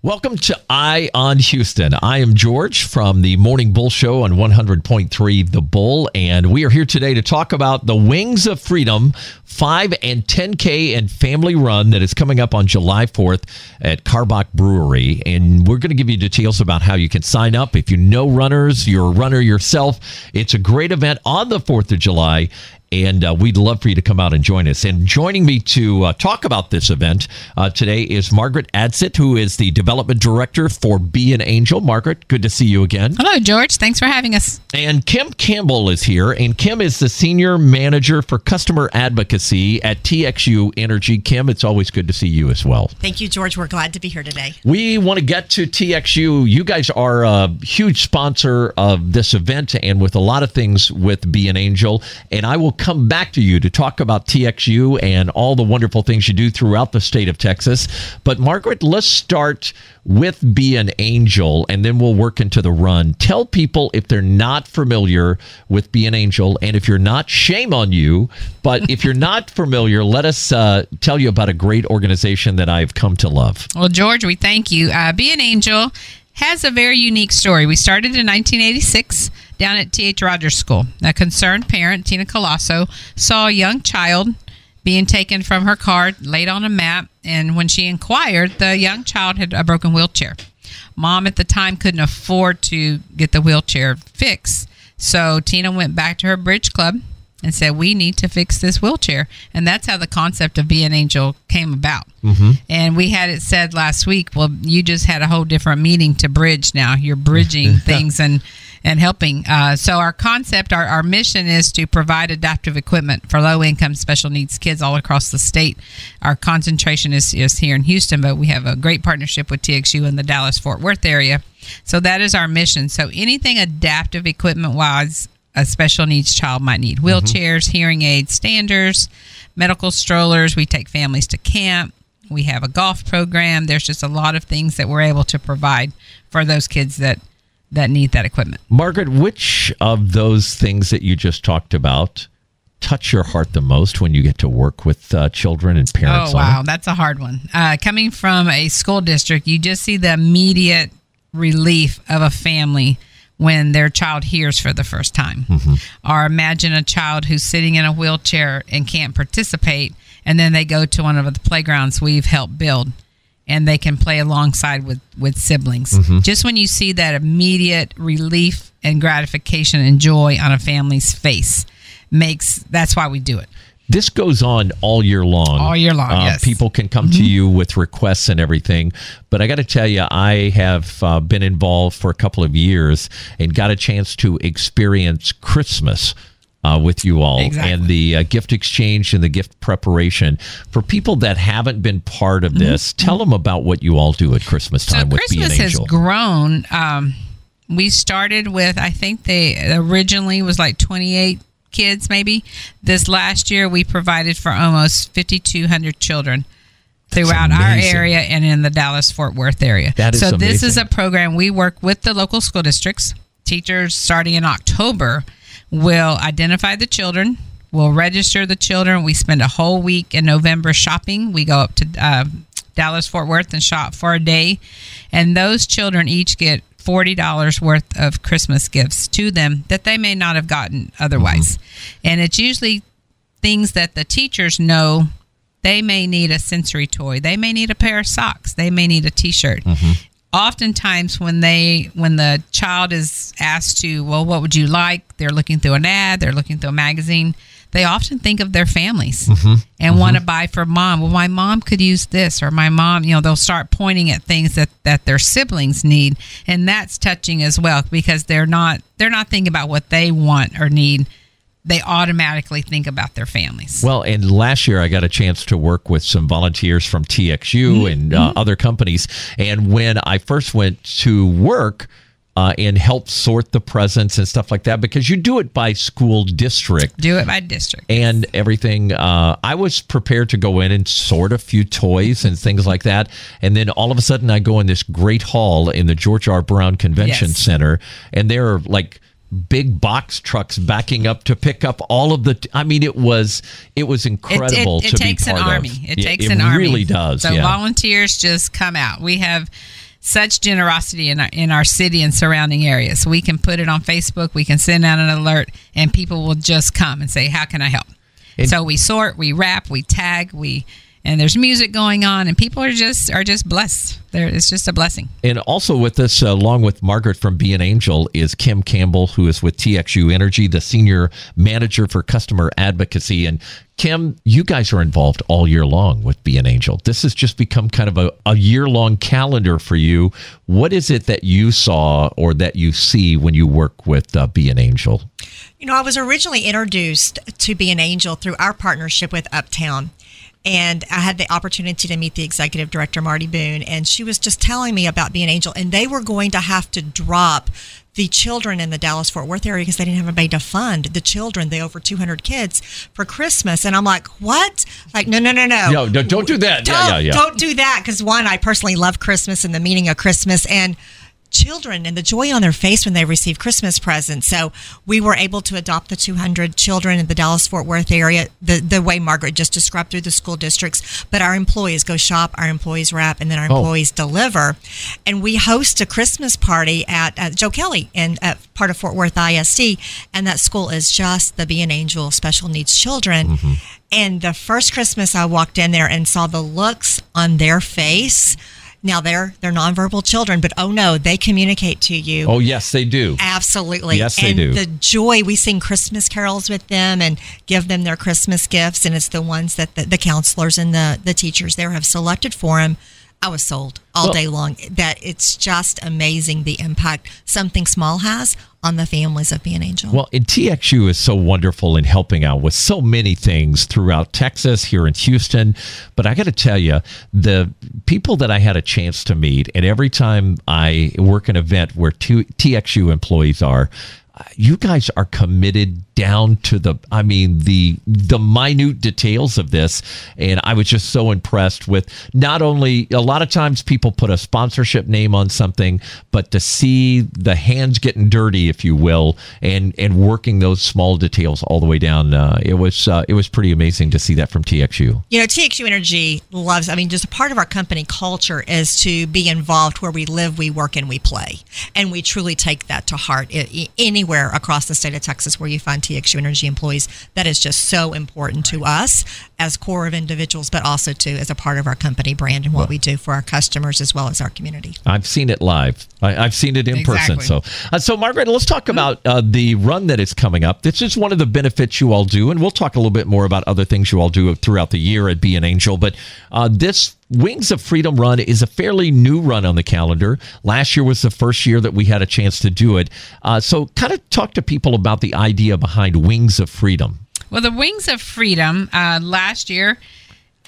Welcome to Eye on Houston. I am George from the Morning Bull Show on 100.3 The Bull, and we are here today to talk about the Wings of Freedom 5 and 10K and family run that is coming up on July 4th at Karbach Brewery. And we're going to give you details about how you can sign up. If you know runners, you're a runner yourself, it's a great event on the 4th of July and uh, we'd love for you to come out and join us. And joining me to uh, talk about this event uh, today is Margaret Adsett, who is the development director for Be an Angel. Margaret, good to see you again. Hello, George. Thanks for having us. And Kim Campbell is here, and Kim is the senior manager for customer advocacy at TXU Energy. Kim, it's always good to see you as well. Thank you, George. We're glad to be here today. We want to get to TXU. You guys are a huge sponsor of this event and with a lot of things with Be an Angel. And I will come back to you to talk about TXU and all the wonderful things you do throughout the state of Texas. But Margaret, let's start with Be an Angel and then we'll work into the run. Tell people if they're not familiar with Be an Angel and if you're not, shame on you. But if you're not familiar, let us uh, tell you about a great organization that I've come to love. Well, George, we thank you. Uh, Be an Angel has a very unique story. We started in 1986 down at T.H. Rogers School. A concerned parent, Tina Colosso, saw a young child being taken from her car, laid on a mat, and when she inquired, the young child had a broken wheelchair. Mom at the time couldn't afford to get the wheelchair fixed, so Tina went back to her bridge club and said, "We need to fix this wheelchair," and that's how the concept of Be an Angel came about. Mm-hmm. And we had it said last week. Well, you just had a whole different meaning to bridge. Now you're bridging things and and helping. Uh, so our concept, our, our mission is to provide adaptive equipment for low income special needs kids all across the state. Our concentration is, is here in Houston, but we have a great partnership with TXU in the Dallas Fort Worth area. So that is our mission. So anything adaptive equipment wise a special needs child might need wheelchairs, mm-hmm. hearing aids, standers, medical strollers. We take families to camp. We have a golf program. There's just a lot of things that we're able to provide for those kids that that need that equipment. Margaret, which of those things that you just talked about touch your heart the most when you get to work with uh, children and parents? Oh, wow. That's a hard one. Uh, coming from a school district, you just see the immediate relief of a family when their child hears for the first time. Mm-hmm. Or imagine a child who's sitting in a wheelchair and can't participate, and then they go to one of the playgrounds we've helped build and they can play alongside with, with siblings. Mm-hmm. Just when you see that immediate relief and gratification and joy on a family's face makes that's why we do it. This goes on all year long. All year long, uh, yes. People can come mm-hmm. to you with requests and everything. But I got to tell you, I have uh, been involved for a couple of years and got a chance to experience Christmas. Uh, with you all exactly. and the uh, gift exchange and the gift preparation. For people that haven't been part of this, mm-hmm. tell them about what you all do at Christmas time so with Christmas Be an Angel. has grown. Um, we started with, I think they originally was like 28 kids maybe. This last year, we provided for almost 5,200 children throughout our area and in the Dallas Fort Worth area. That is so amazing. this is a program we work with the local school districts. Teachers starting in October will identify the children. We'll register the children. We spend a whole week in November shopping. We go up to uh, Dallas Fort Worth and shop for a day, and those children each get $40 worth of Christmas gifts to them that they may not have gotten otherwise. Mm-hmm. And it's usually things that the teachers know they may need a sensory toy, they may need a pair of socks, they may need a t-shirt. Mm-hmm. Oftentimes when they when the child is asked to, well, what would you like? They're looking through an ad, they're looking through a magazine they often think of their families mm-hmm. and mm-hmm. want to buy for mom. Well, my mom could use this, or my mom, you know, they'll start pointing at things that that their siblings need, and that's touching as well because they're not they're not thinking about what they want or need they automatically think about their families. Well, and last year I got a chance to work with some volunteers from TXU mm-hmm. and uh, other companies. And when I first went to work, uh, and help sort the presents and stuff like that because you do it by school district. Do it by district. And everything. Uh, I was prepared to go in and sort a few toys and things like that. And then all of a sudden, I go in this great hall in the George R. Brown Convention yes. Center, and there are like big box trucks backing up to pick up all of the t- i mean it was it was incredible it, it, it to takes an army of. it takes it an army it really does so yeah. volunteers just come out we have such generosity in our in our city and surrounding areas. We can put it on Facebook, we can send out an alert, and people will just come and say, "How can I help?" And- so we sort, we wrap, we tag, we and there's music going on, and people are just are just blessed. There, it's just a blessing. And also with us, uh, along with Margaret from Be an Angel, is Kim Campbell, who is with TXU Energy, the senior manager for customer advocacy. And Kim, you guys are involved all year long with Be an Angel. This has just become kind of a, a year long calendar for you. What is it that you saw or that you see when you work with uh, Be an Angel? You know, I was originally introduced to Be an Angel through our partnership with Uptown. And I had the opportunity to meet the executive director, Marty Boone, and she was just telling me about Be an Angel. And they were going to have to drop the children in the Dallas Fort Worth area because they didn't have anybody to fund the children, the over 200 kids, for Christmas. And I'm like, what? Like, no, no, no, no. No, no, don't do that. Don't, yeah, yeah, yeah. don't do that because one, I personally love Christmas and the meaning of Christmas and children and the joy on their face when they receive Christmas presents. So we were able to adopt the 200 children in the Dallas Fort Worth area the, the way Margaret just described through the school districts. But our employees go shop, our employees wrap, and then our Oh. employees deliver. And we host a Christmas party at, at Jo Kelly and at part of Fort Worth ISD. And that school is just the Be an Angel special needs children. Mm-hmm. And the first Christmas I walked in there and saw the looks on their face. Now they're they're nonverbal children, but oh no, they communicate to you. Oh, yes, they do. Absolutely. Yes, they and do. the joy we sing Christmas carols with them and give them their Christmas gifts, and it's the ones that the, the counselors and the the teachers there have selected for them. I was sold all Well- day long. That it's just amazing the impact something small has on the families of being angel. Well, and TXU is so wonderful in helping out with so many things throughout Texas, here in Houston. But I got to tell you, the people that I had a chance to meet, and every time I work an event where two TXU employees are, you guys are committed down to the i mean the the minute details of this. And i was just so impressed with not only a lot of times people put a sponsorship name on something but to see the hands getting dirty if you will and and working those small details all the way down uh, it was uh, it was pretty amazing to see that from txu You know, TXU Energy loves, I mean, just a part of our company culture is to be involved where we live, we work, and we play. And we truly take that to heart. I- anywhere across the state of Texas where you find TXU Energy employees. That is just so important to us as core of individuals, but also to as a part of our company brand and what we do for our customers as well as our community. I've seen it live. I, I've seen it in person. So, uh, so Margaret, let's talk about uh, the run that is coming up. This is one of the benefits you all do, and we'll talk a little bit more about other things you all do throughout the year at Be an Angel. But uh, this Wings of Freedom run is a fairly new run on the calendar. Last year was the first year that we had a chance to do it. Uh, so, kind of talk to people about the idea behind Wings of Freedom. Well, the Wings of Freedom uh, last year,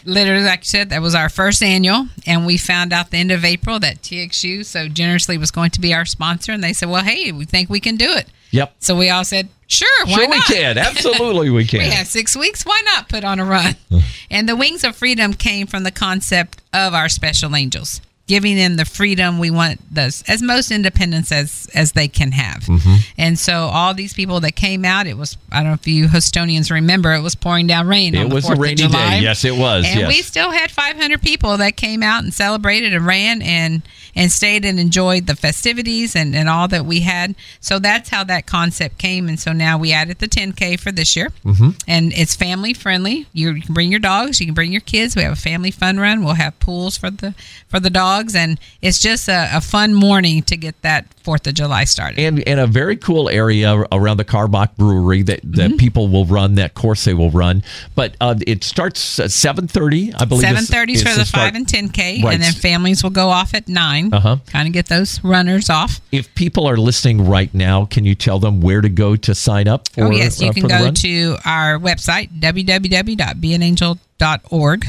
literally, like you said, that was our first annual, and we found out the end of April that TXU so generously was going to be our sponsor, and they said, "Well, hey, we think we can do it." Yep. So we all said, "Sure, why sure, not?" we can. Absolutely, we can. We have six weeks. Why not put on a run? and the Wings of Freedom came from the concept of our special angels, giving them the freedom we want, those as most independence as as they can have. Mm-hmm. And so all these people that came out, it was I don't know if you Houstonians remember, it was pouring down rain. It on was a 4th of rainy day. Yes, it was. And yes. we still had 500 people that came out and celebrated and ran and and stayed and enjoyed the festivities and, and all that we had. So that's how that concept came. And so now we added the 10K for this year. Mm-hmm. And it's family friendly. You, you can bring your dogs, you can bring your kids. We have a family fun run. We'll have pools for the for the dogs. And it's just a, a fun morning to get that 4th of July started. and and a very cool area around the Karbach Brewery that, that Mm-hmm. people will run that course they will run. But uh, it starts at seven thirty, I believe. Seven is- for the five and ten k, Right. and then families will go off at nine. Uh-huh. Kind of get those runners off. If people are listening right now, can you tell them where to go to sign up? For, oh yes, you uh, can go to our website www.beanangel.org,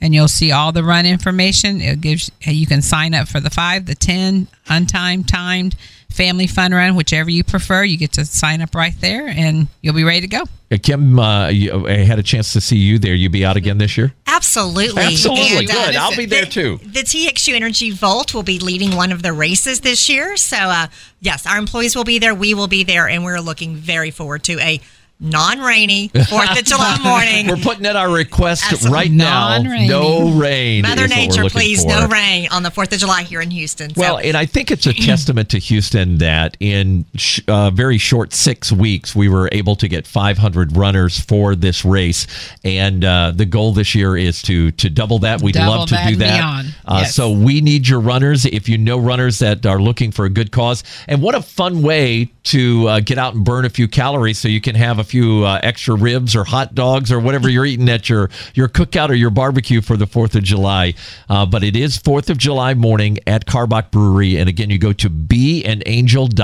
and you'll see all the run information. It gives you can sign up for the five, the ten, untimed, timed, family fun run, whichever you prefer. You get to sign up right there, and you'll be ready to go. Uh, Kim, uh, you, I had a chance to see you there. You be out again this year? Absolutely. Absolutely. And, uh, Good. I'll be there the- too. The TXU Energy Volt will be leading one of the races this year. So, uh, yes, our employees will be there. We will be there. And we're looking very forward to a non-rainy Fourth of July morning. We're putting in our request Absolutely right now. non-rainy. No rain. Mother is what we're Nature, please, for. no rain on the Fourth of July here in Houston. So, Well, and I think it's a testament to Houston that in sh- uh, very short six weeks, we were able to get 500 runners for this race. And uh, the goal this year is to to double that. We'd Double love to do that. Uh, Yes. So we need your runners. If you know runners that are looking for a good cause, and what a fun way to uh, get out and burn a few calories, so you can have a few uh, extra ribs or hot dogs or whatever you're eating at your your cookout or your barbecue for the Fourth of July. Uh, but it is Fourth of July morning at Karbach Brewery, and again, you go to beanangel.org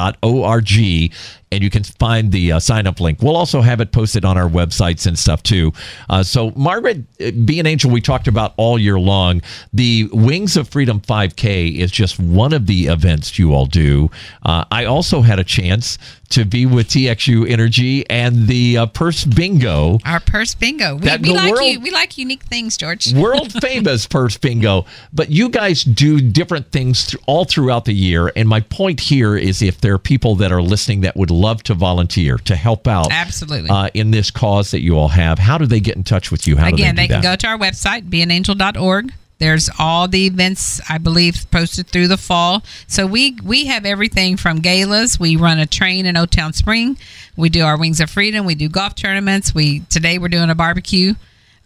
and you can find the uh, sign up link. We'll also have it posted on our websites and stuff too. Uh, so, Margaret, uh, Be an Angel, we talked about all year long. The Wings of Freedom 5K is just one of the events you all do. Uh, I also had a chance to be with TXU Energy and the uh, Purse Bingo. Our purse bingo. We, we like world- you. We like unique things, George. world famous purse bingo but you guys do different things th- all throughout the year and my point here is if there are people that are listening that would love to volunteer to help out Absolutely. uh, in this cause that you all have how do they get in touch with you how Again, do they they, can go to our website, beanangel.org. There's all the events I believe posted through the fall. So we we have everything from galas. We run a train in O Town Spring. We do our Wings of Freedom. We do golf tournaments. We today we're doing a barbecue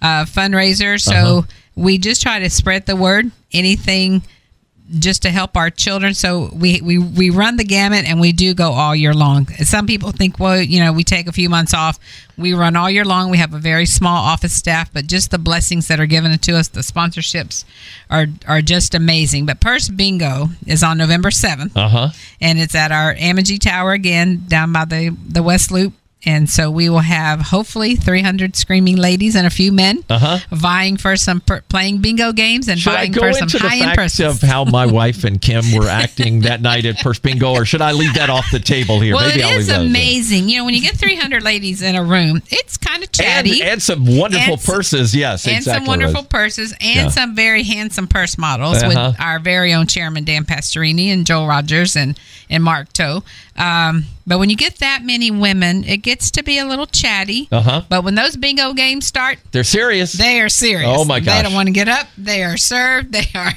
uh, fundraiser. So Uh-huh. we just try to spread the word. Anything just to help our children. So we, we, we run the gamut and we do go all year long. Some people think, well, you know, we take a few months off. We run all year long. We have a very small office staff, but just the blessings that are given to us, the sponsorships are, are just amazing. But Purse Bingo is on November 7th uh-huh and it's at our Amegy Tower again down by the, the West Loop. And so we will have hopefully 300 screaming ladies and a few men Uh-huh. vying for some per, playing bingo games and should vying for some high end purses. of how my wife and Kim were acting that night at Purse Bingo, or should I leave that off the table here? Well, Maybe it I'll is amazing. You know, when you get 300 ladies in a room, it's kind of And, chatty. and some wonderful And purses, yes, and exactly. some wonderful right. purses and Yeah. some very handsome purse models Uh-huh. with our very own chairman Dan Pastorini and Joel Rogers and and Mark Toe. Um, but when you get that many women, it gets to be a little chatty. Uh-huh. But when those bingo games start, They're serious. they are serious. Oh, my god. They don't want to get up. They are served. They are.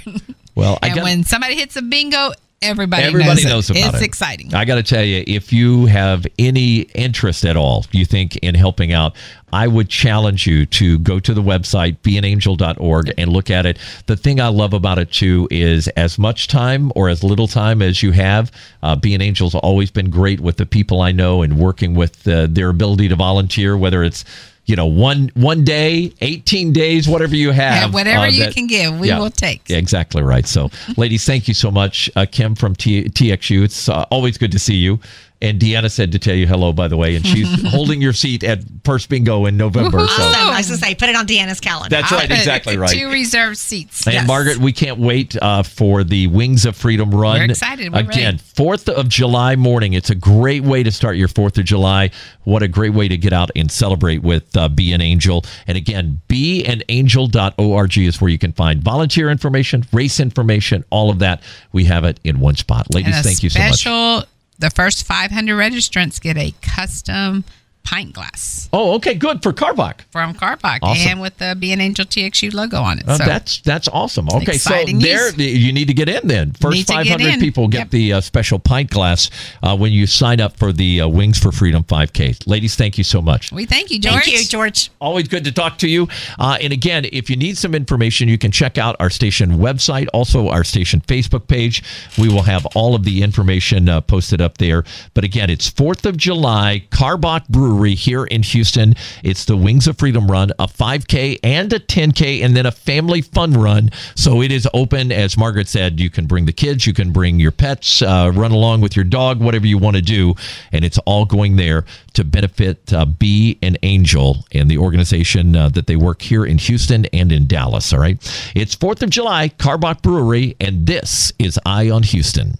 Well, I and when somebody hits a bingo, everybody, Everybody knows, knows it. about it's it. exciting. I got to tell you, if you have any interest at all, you think in helping out, I would challenge you to go to the website beanangel.org and look at it. The thing I love about it too is as much time or as little time as you have. Uh, Be an Angel's always been great with the people I know and working with uh, their ability to volunteer, whether it's you know one one day, eighteen days, whatever you have, Yeah, whatever uh, you can give, we yeah. will take. Yeah, exactly right. So, ladies, thank you so much. Uh, Kim from T- TXU. It's uh, always good to see you. And Deanna said to tell you hello, by the way, and she's holding your seat at Purse Bingo in November. So, awesome. I was going to say, put it on Deanna's calendar. That's right, exactly right. Two reserved seats. and Yes. Margaret, we can't wait uh, for the Wings of Freedom run. We're excited. We're Again, ready. 4th of July morning. It's a great way to start your 4th of July. What a great way to get out and celebrate with uh, Be an Angel. And again, beanangel.org is where you can find volunteer information, race information, all of that. We have it in one spot. Ladies, thank you so much. special, the first 500 registrants get a custom pint glass Oh, okay, good for Karbach. from Karbach Awesome. and with the Be an Angel TXU logo on it. Uh, so that's that's awesome. Okay, so there news. you need to get in then. First Need to get 500 people get Yep. the uh, special pint glass uh, when you sign up for the uh, Wings for Freedom 5K. Ladies, thank you so much. we thank you, George. Thank you, George. Always good to talk to you. Uh, and again, if you need some information, you can check out our station website, also our station Facebook page. We will have all of the information uh, posted up there. But again, it's 4th of July, Karbach Brewery here in Houston. It's the Wings of Freedom Run, a 5K and a 10K, and then a family fun run. So it is open. As Margaret said, you can bring the kids, you can bring your pets, uh, run along with your dog, whatever you want to do. And it's all going there to benefit uh, Be an Angel and the organization uh, that they work here in Houston and in Dallas. All right. It's 4th of July, Karbach Brewery, and this is Eye on Houston.